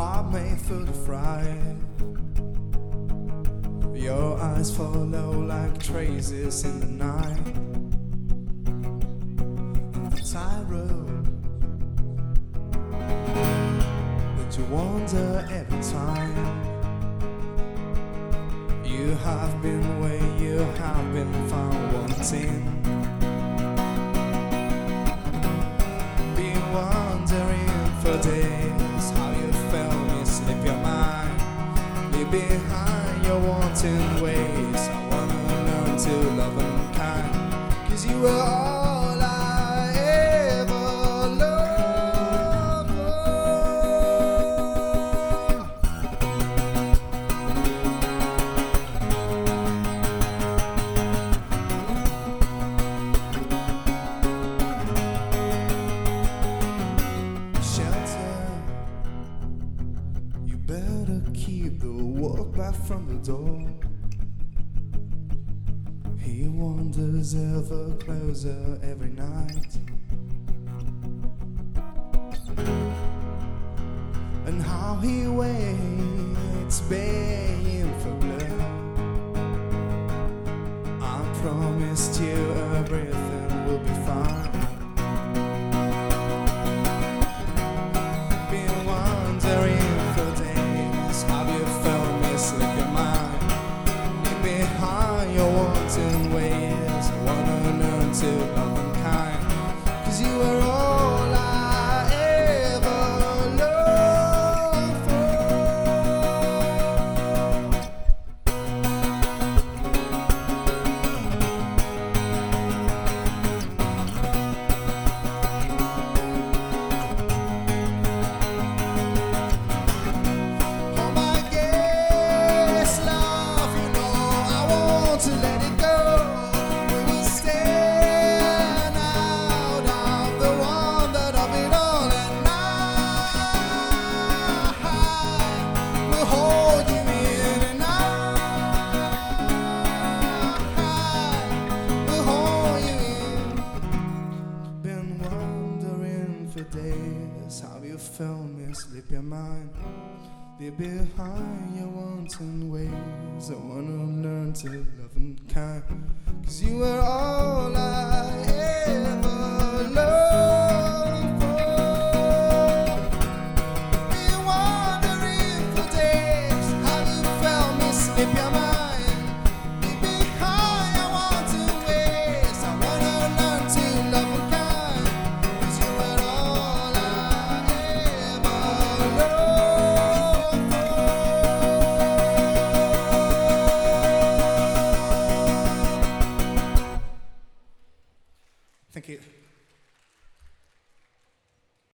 heart made for the fright. Your eyes follow like traces in the night. And the you wander every time. You have been where you have been found wanting. Been wandering for days. Behind your wanting ways. I wanna learn to love and kind. Cause you were all better keep the walk back from the door. He wanders ever closer every night. And how he waits, baying for blood. I promised you everything will be fine. Days how you felt me slip your mind. Leave behind your wanton ways. I wanna learn to love and kind. Cause you were all I Thank you.